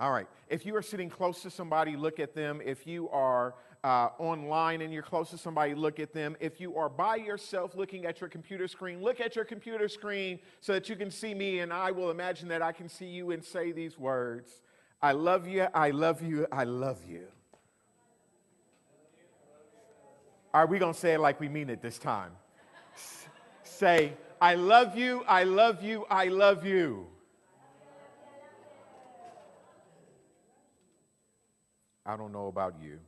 All right. If you are sitting close to somebody, look at them. If you are uh, online and you're close to somebody, look at them. If you are by yourself looking at your computer screen, look at your computer screen so that you can see me, and I will imagine that I can see you and say these words I love you, I love you, I love you. Are we going to say it like we mean it this time? Say, I love you, I love you, I love you. I don't know about you,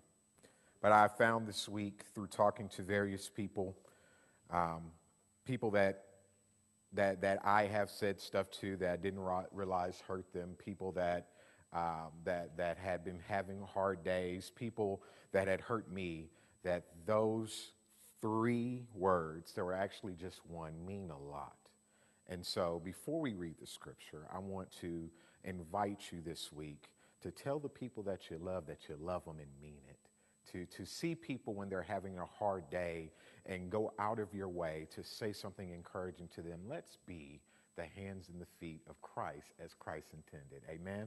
but I found this week through talking to various people, um, people that that that I have said stuff to that I didn't realize hurt them, people that um, that that had been having hard days, people that had hurt me. That those three words, that were actually just one, mean a lot. And so, before we read the scripture, I want to invite you this week to tell the people that you love that you love them and mean it. To, to see people when they're having a hard day and go out of your way to say something encouraging to them. Let's be the hands and the feet of Christ as Christ intended. Amen?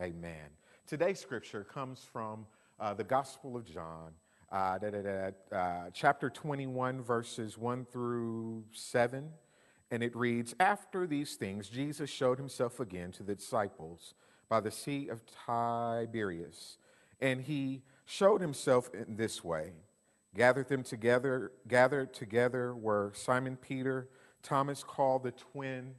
Amen. Today's scripture comes from uh, the Gospel of John, uh, da, da, da, uh, chapter 21, verses 1 through 7. And it reads After these things, Jesus showed himself again to the disciples by the Sea of Tiberias. And he showed himself in this way. Gathered them together, gathered together were Simon Peter, Thomas called the twin,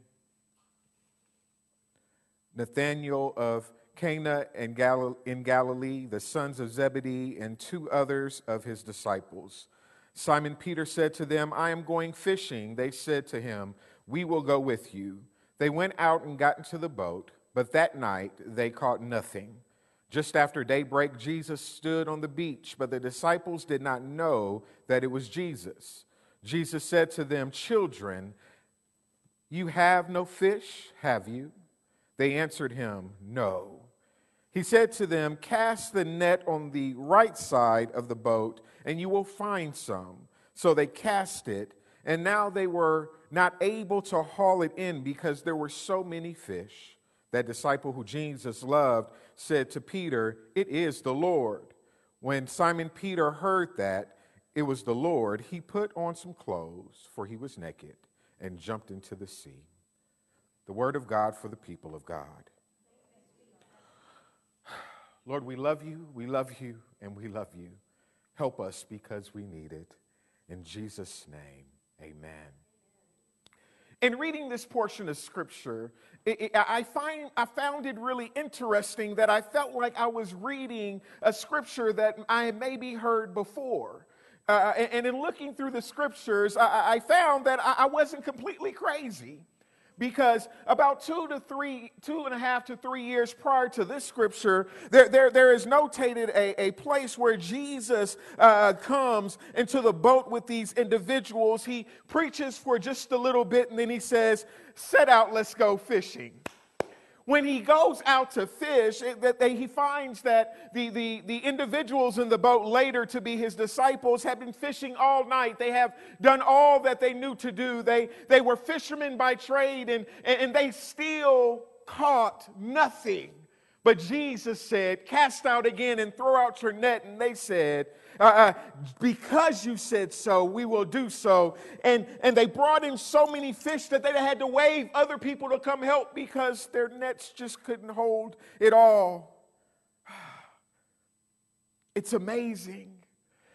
Nathanael of Cana in Galilee, the sons of Zebedee, and two others of his disciples. Simon Peter said to them, I am going fishing. They said to him, We will go with you. They went out and got into the boat but that night they caught nothing. Just after daybreak, Jesus stood on the beach, but the disciples did not know that it was Jesus. Jesus said to them, Children, you have no fish, have you? They answered him, No. He said to them, Cast the net on the right side of the boat, and you will find some. So they cast it, and now they were not able to haul it in because there were so many fish that disciple who Jesus loved, said to Peter, It is the Lord. When Simon Peter heard that it was the Lord, he put on some clothes, for he was naked, and jumped into the sea. The word of God for the people of God. Lord, we love you, we love you, and we love you. Help us because we need it. In Jesus' name, amen. In reading this portion of scripture, I, find, I found it really interesting that I felt like I was reading a scripture that I had maybe heard before. Uh, and, and, in looking through the scriptures, I, I found that I, I wasn't completely crazy because about two to three, two and a half to three years prior to this scripture, there, there, there is notated a, a place where Jesus uh, comes into the boat with these individuals. He preaches for just a little bit and then he says, Set out, let's go fishing when he goes out to fish, that he finds that the, the, the individuals in the boat later to be his disciples have been fishing all night. They have done all that they knew to do. They, they were fishermen by trade and, and they still caught nothing. But Jesus said, Cast out again and throw out your net. And they said, uh, uh, because you said so, we will do so. And, and they brought in so many fish that they had to wave other people to come help because their nets just couldn't hold it all. It's amazing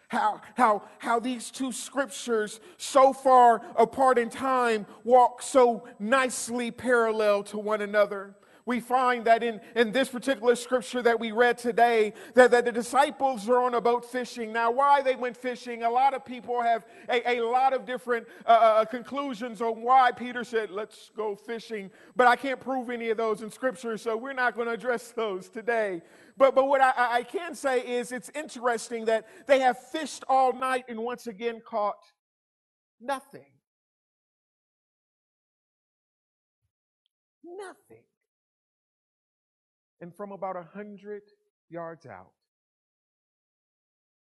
how, how, how these two scriptures, so far apart in time, walk so nicely parallel to one another we find that in, in this particular scripture that we read today, that, that the disciples are on a boat fishing. Now, why they went fishing, a lot of people have a, a lot of different uh, uh, uh, conclusions on why Peter said, let's go fishing. But I can't prove any of those in scripture, so we're not going to address those today. But, but what I, I can say is it's interesting that they have fished all night and once again caught nothing. Nothing. And from about a hundred yards out,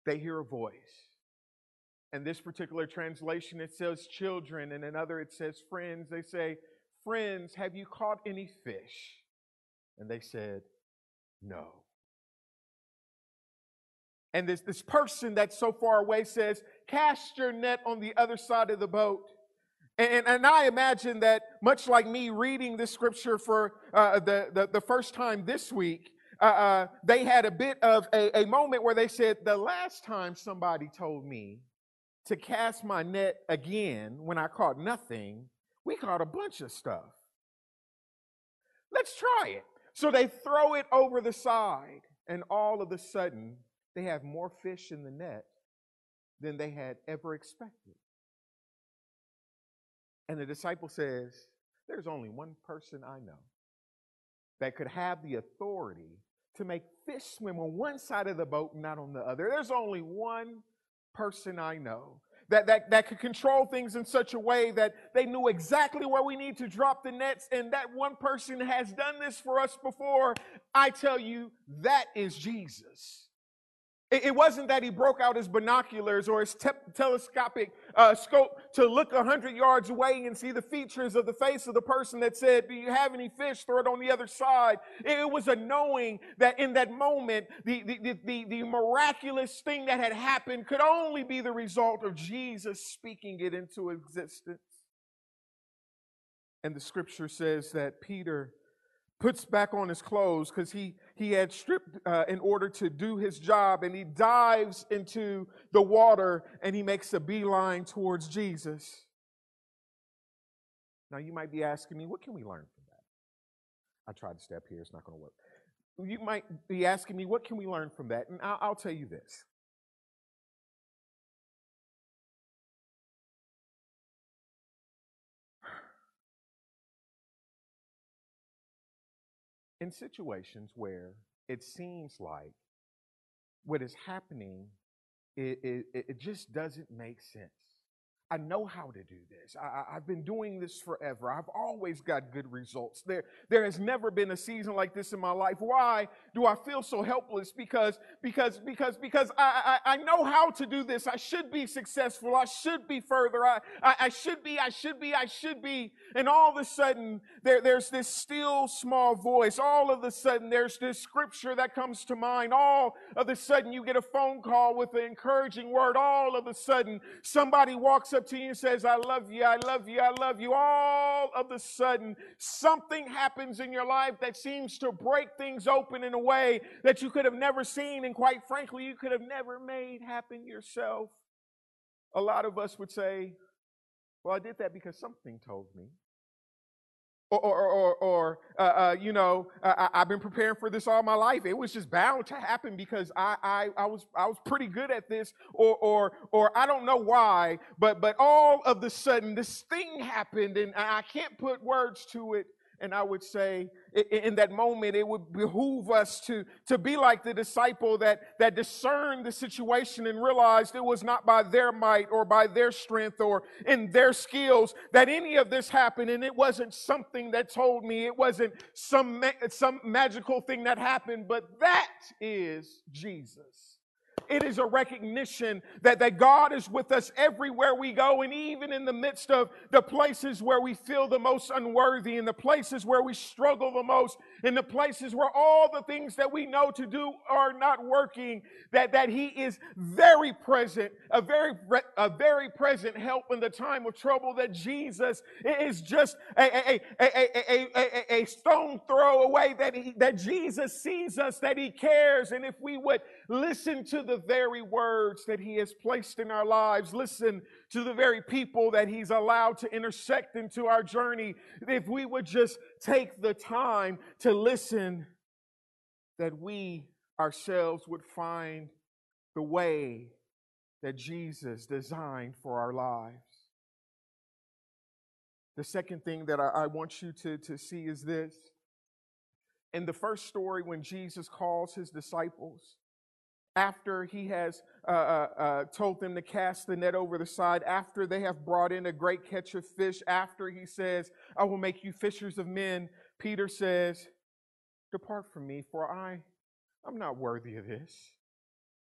they hear a voice. And this particular translation, it says children, and another it says friends. They say, Friends, have you caught any fish? And they said, no. And this, this person that's so far away says, Cast your net on the other side of the boat. And, and I imagine that, much like me reading this scripture for uh, the, the, the, first time this week, uh, uh, they had a bit of a, a moment where they said, The last time somebody told me to cast my net again when I caught nothing, we caught a bunch of stuff. Let's try it. So they throw it over the side, and all of a sudden, they have more fish in the net than they had ever expected. And the disciple says, There's only one person I know that could have the authority to make fish swim on one side of the boat and not on the other. There's only one person I know that, that, that could control things in such a way that they knew exactly where we need to drop the nets. And that one person has done this for us before. I tell you, that is Jesus. It wasn't that he broke out his binoculars or his te- telescopic uh, scope to look 100 yards away and see the features of the face of the person that said, Do you have any fish? Throw it on the other side. It was a knowing that in that moment, the, the, the, the miraculous thing that had happened could only be the result of Jesus speaking it into existence. And the scripture says that Peter puts back on his clothes because he, he had stripped uh, in order to do his job and he dives into the water and he makes a beeline towards Jesus. Now, you might be asking me, what can we learn from that? I tried to step here, it's not going to work. You might be asking me, what can we learn from that? And I'll, I'll tell you this. In situations where it seems like what is happening, it, it, it just doesn't make sense. I know how to do this. I, have been doing this forever. I've always got good results. There, there has never been a season like this in my life. Why do I feel so helpless? Because, because, because, because I, I, I know how to do this. I should be successful. I should be further. I, I, I should be, I should be, I should be. And all of a sudden, there, there's this still small voice. All of a sudden, there's this scripture that comes to mind. All of a sudden, you get a phone call with an encouraging word. All of a sudden, somebody walks up to you and says, I love you, I love you, I love you, all of a sudden something happens in your life that seems to break things open in a way that you could have never seen, and quite frankly, you could have never made happen yourself. A lot of us would say, Well, I did that because something told me. Or, or, or, or uh, uh, you know, I, have been preparing for this all my life. It was just bound to happen because I, I, I, was, I was pretty good at this, or, or, or I don't know why, but, but all of the sudden this thing happened, and I can't put words to it. And I would say, in that moment, it would behoove us to, to be like the disciple that, that discerned the situation and realized it was not by their might or by their strength or in their skills that any of this happened. And it wasn't something that told me, it wasn't some, some magical thing that happened, but that is Jesus. It is a recognition that, that God is with us everywhere we go, and even in the midst of the places where we feel the most unworthy, in the places where we struggle the most, in the places where all the things that we know to do are not working, that, that He is very present, a very, a very present help in the time of trouble, that Jesus is just a, a, a, a, a stone throw away, that, he, that Jesus sees us, that He cares, and if we would listen to the very words that He has placed in our lives. Listen to the very people that He's allowed to intersect into our journey. If we would just take the time to listen, that we ourselves would find the way that Jesus designed for our lives. The second thing that I, I want you to, to see is this. In the first story, when Jesus calls his disciples, after he has uh, uh, uh, told them to cast the net over the side, after they have brought in a great catch of fish, after he says, I will make you fishers of men, Peter says, Depart from me, for I, I'm not worthy of this.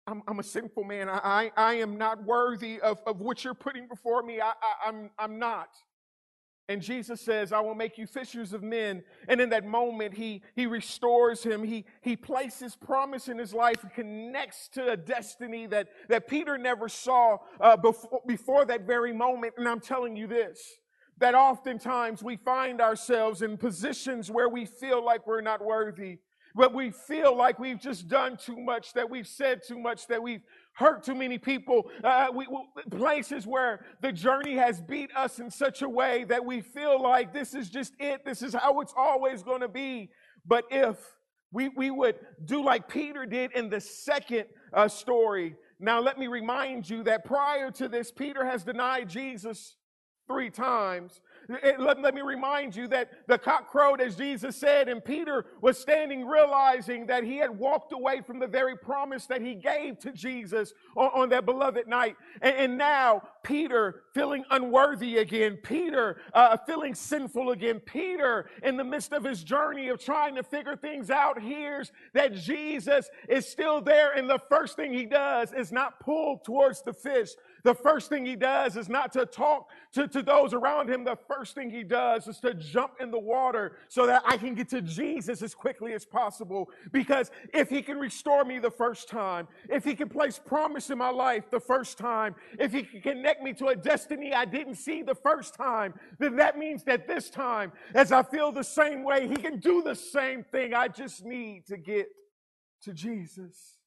I'm, I'm a sinful man. I, I, I, am not worthy of, of what you're putting before me. I, I, I'm, I'm not. And Jesus says, I will make you fishers of men. And in that moment, he, he restores him. He, he places promise in his life. He connects to a destiny that, that Peter never saw uh, before, before that very moment. And I'm telling you this that oftentimes we find ourselves in positions where we feel like we're not worthy. But we feel like we've just done too much, that we've said too much, that we've hurt too many people, uh, we, places where the journey has beat us in such a way that we feel like this is just it, this is how it's always going to be. But if we, we would do like Peter did in the second uh, story, now let me remind you that prior to this, Peter has denied Jesus three times. Let, let, me remind you that the cock crowed, as Jesus said, and Peter was standing realizing that he had walked away from the very promise that he gave to Jesus on, on that beloved night. And, and, now Peter feeling unworthy again, Peter uh, feeling sinful again, Peter in the midst of his journey of trying to figure things out hears that Jesus is still there. And the first thing he does is not pull towards the fish, the first thing he does is not to talk to, to those around him. The first thing he does is to jump in the water so that I can get to Jesus as quickly as possible. Because if he can restore me the first time, if he can place promise in my life the first time, if he can connect me to a destiny I didn't see the first time, then that means that this time, as I feel the same way, he can do the same thing. I just need to get to Jesus.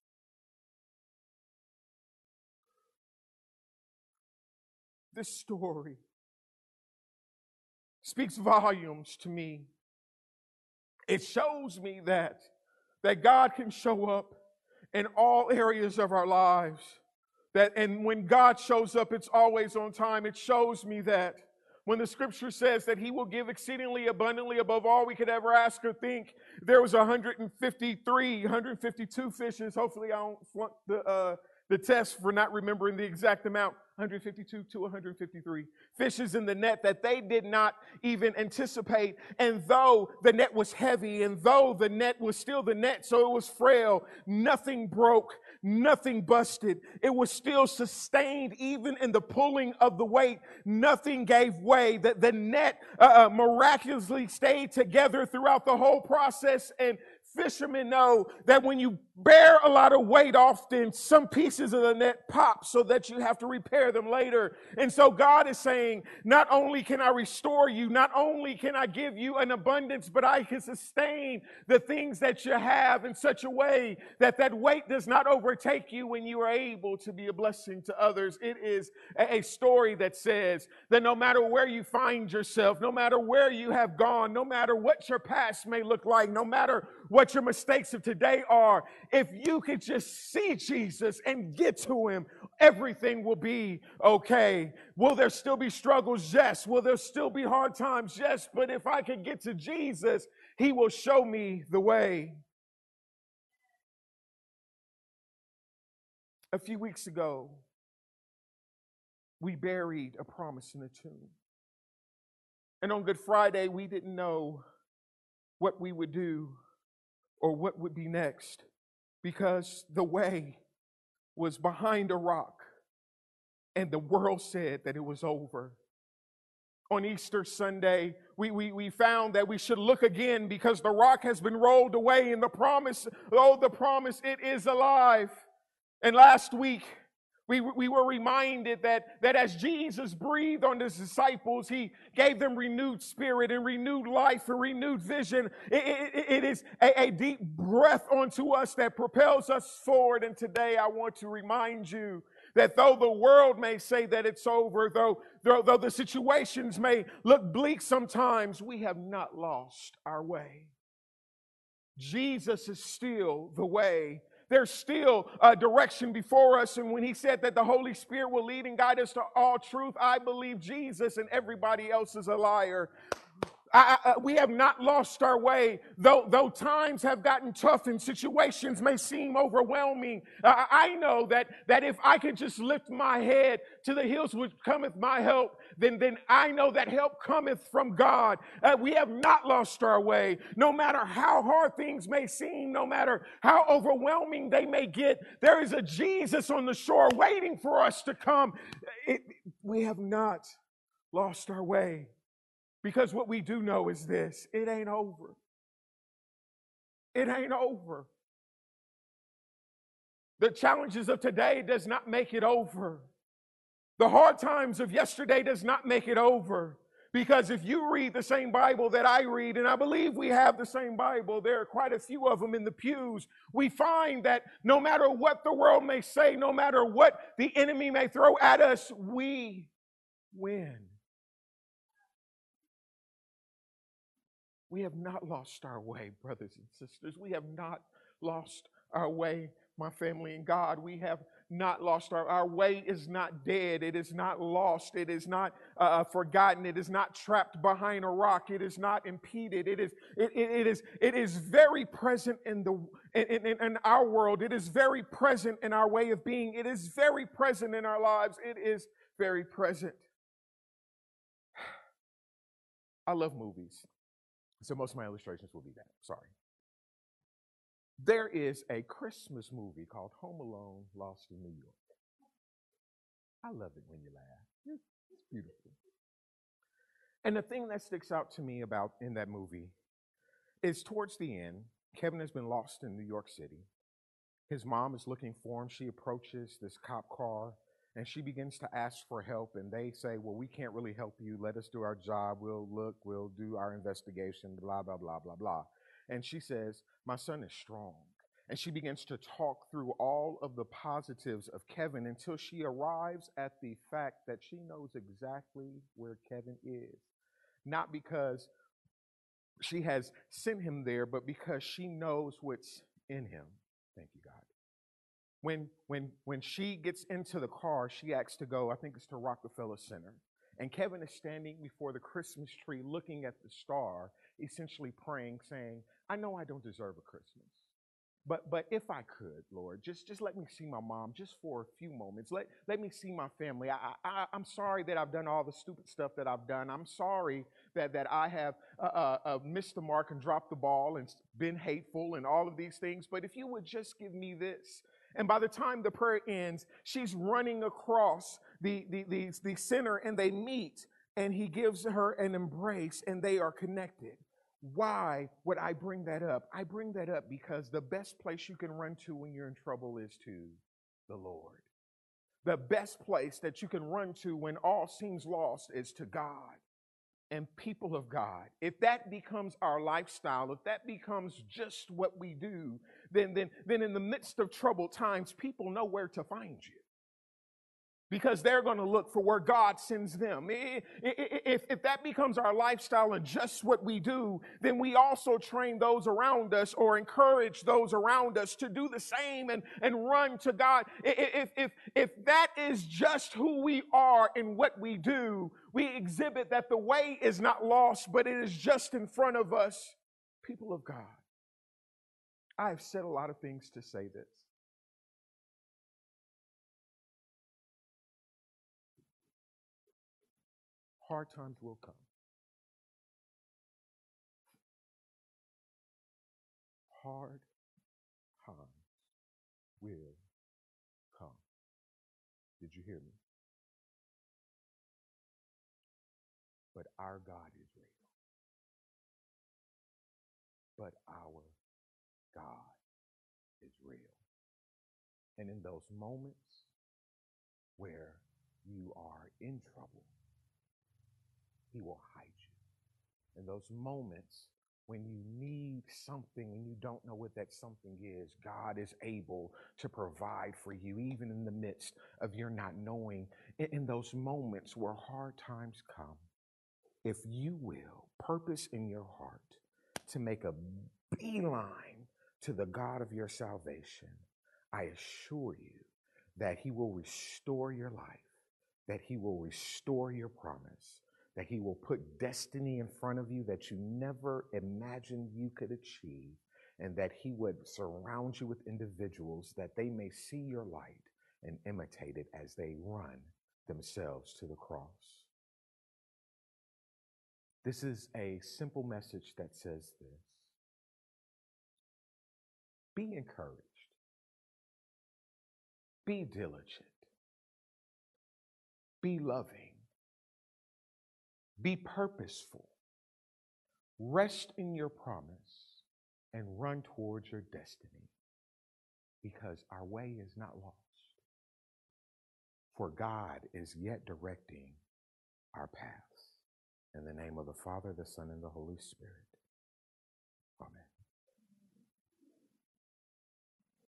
This story speaks volumes to me. It shows me that, that God can show up in all areas of our lives. That, and when God shows up, it's always on time. It shows me that when the scripture says that he will give exceedingly abundantly above all we could ever ask or think, there was 153, 152 fishes. Hopefully, I don't flunk the, uh, the test for not remembering the exact amount. 152 to 153 fishes in the net that they did not even anticipate. And though the net was heavy and though the net was still the net, so it was frail, nothing broke, nothing busted. It was still sustained even in the pulling of the weight. Nothing gave way. The, the net uh, uh miraculously stayed together throughout the whole process and fishermen know that when you bear a lot of weight, often some pieces of the net pop so that you have to repair them later. And so God is saying, not only can I restore you, not only can I give you an abundance, but I can sustain the things that you have in such a way that that weight does not overtake you when you are able to be a blessing to others. It is a story that says that no matter where you find yourself, no matter where you have gone, no matter what your past may look like, no matter what your mistakes of today are, if you could just see Jesus and get to him, everything will be okay. Will there still be struggles? Yes. Will there still be hard times? Yes. But if I could get to Jesus, he will show me the way. A few weeks ago, we buried a promise in the tomb. And on Good Friday, we didn't know what we would do or what would be next because the way was behind a rock and the world said that it was over. On Easter Sunday, we, we, we found that we should look again because the rock has been rolled away and the promise, oh, the promise, it is alive. And last week, we, we were reminded that, that as Jesus breathed on his disciples, he gave them renewed spirit and renewed life and renewed vision. it, it, it is a, a deep breath onto us that propels us forward. And today I want to remind you that though the world may say that it's over, though, though, though the situations may look bleak sometimes, we have not lost our way. Jesus is still the way there's still a direction before us. And when he said that the Holy Spirit will lead and guide us to all truth, I believe Jesus and everybody else is a liar. I, I, we have not lost our way, though, though times have gotten tough and situations may seem overwhelming. I, I know that, that if I could just lift my head to the hills which cometh my help, then, then I know that help cometh from God. Uh, we have not lost our way. No matter how hard things may seem, no matter how overwhelming they may get, there is a Jesus on the shore waiting for us to come. It, we have not lost our way. Because what we do know is this it ain't over. It ain't over. The challenges of today does not make it over. The hard times of yesterday does not make it over. Because if you read the same Bible that I read, and I believe we have the same Bible, there are quite a few of them in the pews, we find that no matter what the world may say, no matter what the enemy may throw at us, we win. We have not lost our way, brothers and sisters. We have not lost our way, my family and God. We have not lost. Our, our way is not dead. It is not lost. It is not uh, uh, forgotten. It is not trapped behind a rock. It is not impeded. It is, it, it, it is, it is very present in, the, in, in, in our world. It is very present in our way of being. It is very present in our lives. It is very present. I love movies. So most of my illustrations will be that. Sorry. There is a Christmas movie called Home Alone Lost in New York. I love it when you laugh. It's, beautiful. And the thing that sticks out to me about in that movie is towards the end, Kevin has been lost in New York City. His mom is looking for him. She approaches this cop car and she begins to ask for help. And they say, Well, we can't really help you. Let us do our job. We'll look, we'll do our investigation, blah, blah, blah, blah, blah. And she says, My son is strong. And she begins to talk through all of the positives of Kevin until she arrives at the fact that she knows exactly where Kevin is. Not because she has sent him there, but because she knows what's in him. Thank you, God. When, when, when she gets into the car, she asks to go, I think it's to Rockefeller Center. And Kevin is standing before the Christmas tree looking at the star, essentially praying, saying, I know I don't deserve a Christmas. But but if I could, Lord, just just let me see my mom just for a few moments. Let let me see my family. I, I I'm sorry that I've done all the stupid stuff that I've done. I'm sorry that that I have uh, uh, uh, missed the mark and dropped the ball and been hateful and all of these things. But if you would just give me this, and by the time the prayer ends, she's running across the the the, the center and they meet, and he gives her an embrace, and they are connected. Why would I bring that up? I bring that up because the best place you can run to when you're in trouble is to the Lord. The best place that you can run to when all seems lost is to God and people of God. If that becomes our lifestyle, if that becomes just what we do, then, then, then in the midst of troubled times, people know where to find you because they're going to look for where God sends them. If, if that becomes our lifestyle and just what we do, then we also train those around us or encourage those around us to do the same and, and run to God. If, if, if that is just who we are and what we do, we exhibit that the way is not lost, but it is just in front of us, people of God. I've said a lot of things to say this. Hard times will come. Hard times will come. Did you hear me? But our God is real. But our God is real. And in those moments where you are in trouble, he will hide you. In those moments when you need something and you don't know what that something is, God is able to provide for you, even in the midst of your not knowing. In, those moments where hard times come, if you will, purpose in your heart to make a beeline to the God of your salvation, I assure you that He will restore your life, that He will restore your promise, that He will put destiny in front of you that you never imagined you could achieve, and that He would surround you with individuals that they may see your light and imitate it as they run themselves to the cross. This is a simple message that says this. Be encouraged, be diligent, be loving be purposeful. Rest in your promise and run towards your destiny because our way is not lost. For God is yet directing our paths. In the name of the Father, the Son, and the Holy Spirit. Amen.